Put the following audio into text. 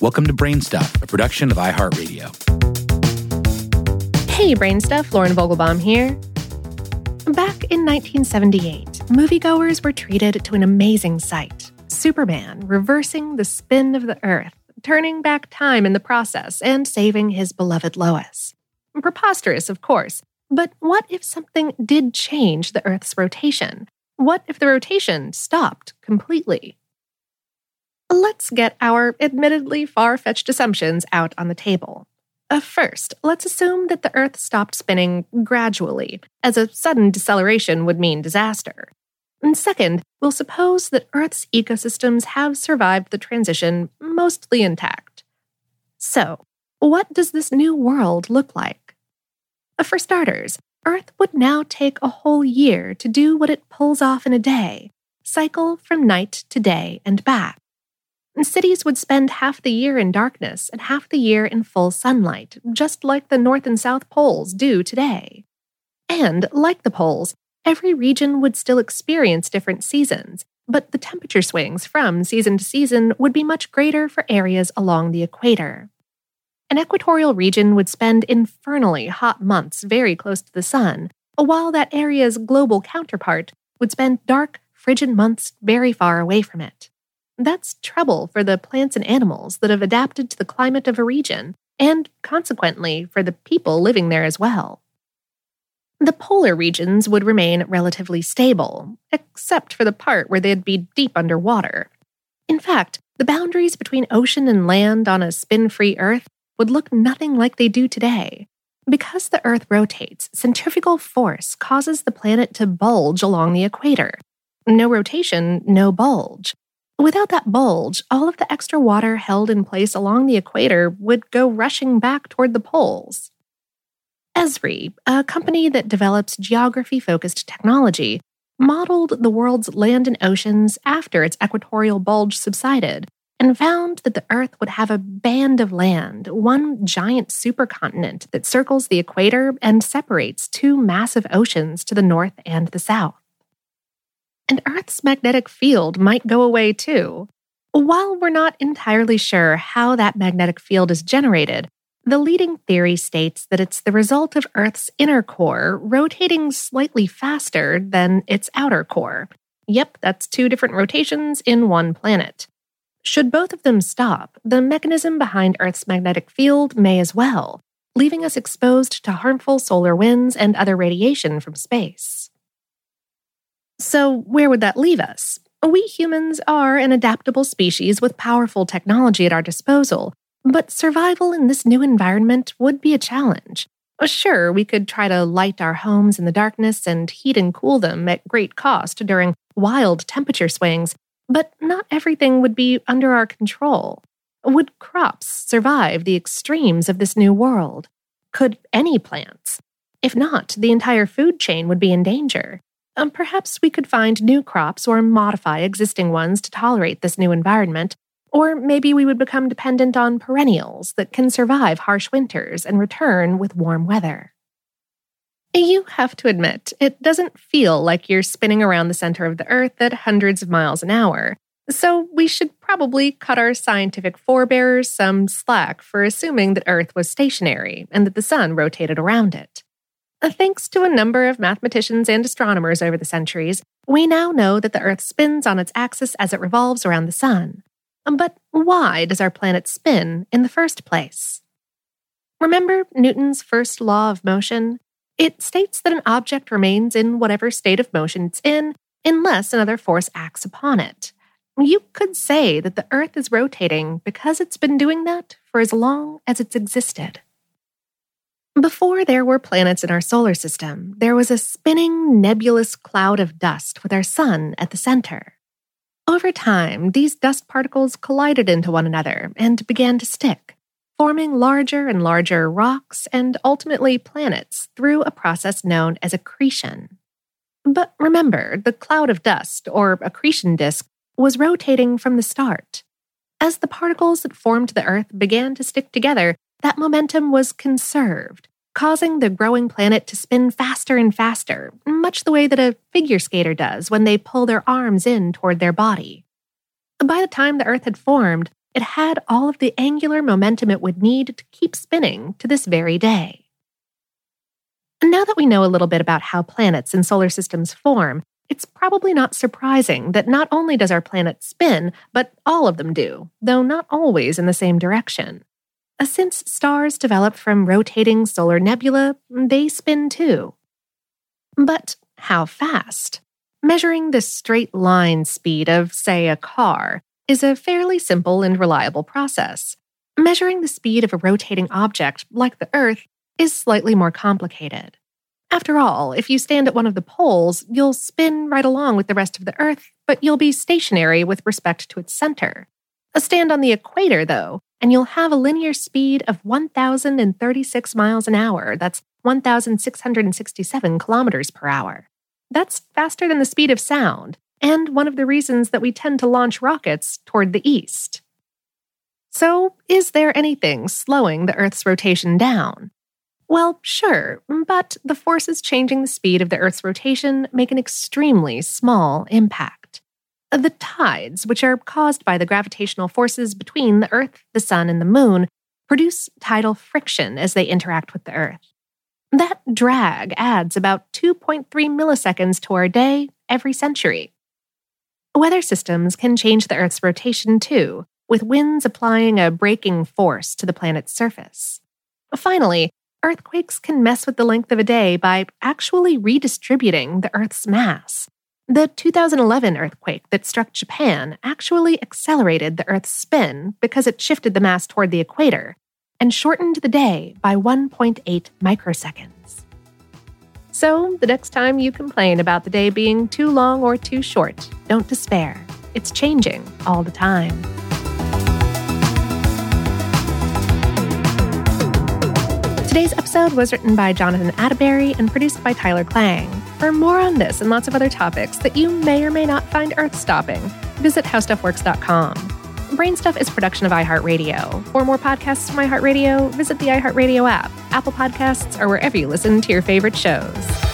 Welcome to Brainstuff, a production of iHeartRadio. Hey, Brainstuff, Lauren Vogelbaum here. Back in 1978, moviegoers were treated to an amazing sight Superman reversing the spin of the Earth, turning back time in the process, and saving his beloved Lois. Preposterous, of course, but what if something did change the Earth's rotation? What if the rotation stopped completely? Let's get our admittedly far fetched assumptions out on the table. Uh, first, let's assume that the Earth stopped spinning gradually, as a sudden deceleration would mean disaster. And second, we'll suppose that Earth's ecosystems have survived the transition mostly intact. So, what does this new world look like? Uh, for starters, Earth would now take a whole year to do what it pulls off in a day cycle from night to day and back. And cities would spend half the year in darkness and half the year in full sunlight, just like the North and South Poles do today. And, like the poles, every region would still experience different seasons, but the temperature swings from season to season would be much greater for areas along the equator. An equatorial region would spend infernally hot months very close to the sun, while that area's global counterpart would spend dark, frigid months very far away from it. That's trouble for the plants and animals that have adapted to the climate of a region, and consequently for the people living there as well. The polar regions would remain relatively stable, except for the part where they'd be deep underwater. In fact, the boundaries between ocean and land on a spin free Earth would look nothing like they do today. Because the Earth rotates, centrifugal force causes the planet to bulge along the equator. No rotation, no bulge. Without that bulge, all of the extra water held in place along the equator would go rushing back toward the poles. Esri, a company that develops geography focused technology, modeled the world's land and oceans after its equatorial bulge subsided and found that the Earth would have a band of land, one giant supercontinent that circles the equator and separates two massive oceans to the north and the south and Earth's magnetic field might go away too. While we're not entirely sure how that magnetic field is generated, the leading theory states that it's the result of Earth's inner core rotating slightly faster than its outer core. Yep, that's two different rotations in one planet. Should both of them stop, the mechanism behind Earth's magnetic field may as well, leaving us exposed to harmful solar winds and other radiation from space. So, where would that leave us? We humans are an adaptable species with powerful technology at our disposal, but survival in this new environment would be a challenge. Sure, we could try to light our homes in the darkness and heat and cool them at great cost during wild temperature swings, but not everything would be under our control. Would crops survive the extremes of this new world? Could any plants? If not, the entire food chain would be in danger. Um, perhaps we could find new crops or modify existing ones to tolerate this new environment, or maybe we would become dependent on perennials that can survive harsh winters and return with warm weather. You have to admit, it doesn't feel like you're spinning around the center of the Earth at hundreds of miles an hour, so we should probably cut our scientific forebears some slack for assuming that Earth was stationary and that the Sun rotated around it. Thanks to a number of mathematicians and astronomers over the centuries, we now know that the Earth spins on its axis as it revolves around the Sun. Um, but why does our planet spin in the first place? Remember Newton's first law of motion? It states that an object remains in whatever state of motion it's in unless another force acts upon it. You could say that the Earth is rotating because it's been doing that for as long as it's existed. Before there were planets in our solar system, there was a spinning, nebulous cloud of dust with our sun at the center. Over time, these dust particles collided into one another and began to stick, forming larger and larger rocks and ultimately planets through a process known as accretion. But remember, the cloud of dust, or accretion disk, was rotating from the start. As the particles that formed the Earth began to stick together, that momentum was conserved, causing the growing planet to spin faster and faster, much the way that a figure skater does when they pull their arms in toward their body. By the time the Earth had formed, it had all of the angular momentum it would need to keep spinning to this very day. Now that we know a little bit about how planets and solar systems form, it's probably not surprising that not only does our planet spin, but all of them do, though not always in the same direction. Uh, since stars develop from rotating solar nebula, they spin too. But how fast? Measuring the straight line speed of, say, a car is a fairly simple and reliable process. Measuring the speed of a rotating object, like the Earth, is slightly more complicated. After all, if you stand at one of the poles, you'll spin right along with the rest of the Earth, but you'll be stationary with respect to its center. A stand on the equator, though, and you'll have a linear speed of 1,036 miles an hour. That's 1,667 kilometers per hour. That's faster than the speed of sound, and one of the reasons that we tend to launch rockets toward the east. So, is there anything slowing the Earth's rotation down? Well, sure, but the forces changing the speed of the Earth's rotation make an extremely small impact. The tides, which are caused by the gravitational forces between the Earth, the Sun, and the Moon, produce tidal friction as they interact with the Earth. That drag adds about 2.3 milliseconds to our day every century. Weather systems can change the Earth's rotation too, with winds applying a braking force to the planet's surface. Finally, earthquakes can mess with the length of a day by actually redistributing the Earth's mass. The 2011 earthquake that struck Japan actually accelerated the Earth's spin because it shifted the mass toward the equator and shortened the day by 1.8 microseconds. So, the next time you complain about the day being too long or too short, don't despair. It's changing all the time. Today's episode was written by Jonathan Atteberry and produced by Tyler Klang. For more on this and lots of other topics that you may or may not find earth stopping, visit howstuffworks.com. Brainstuff is production of iHeartRadio. For more podcasts from iHeartRadio, visit the iHeartRadio app, Apple Podcasts, or wherever you listen to your favorite shows.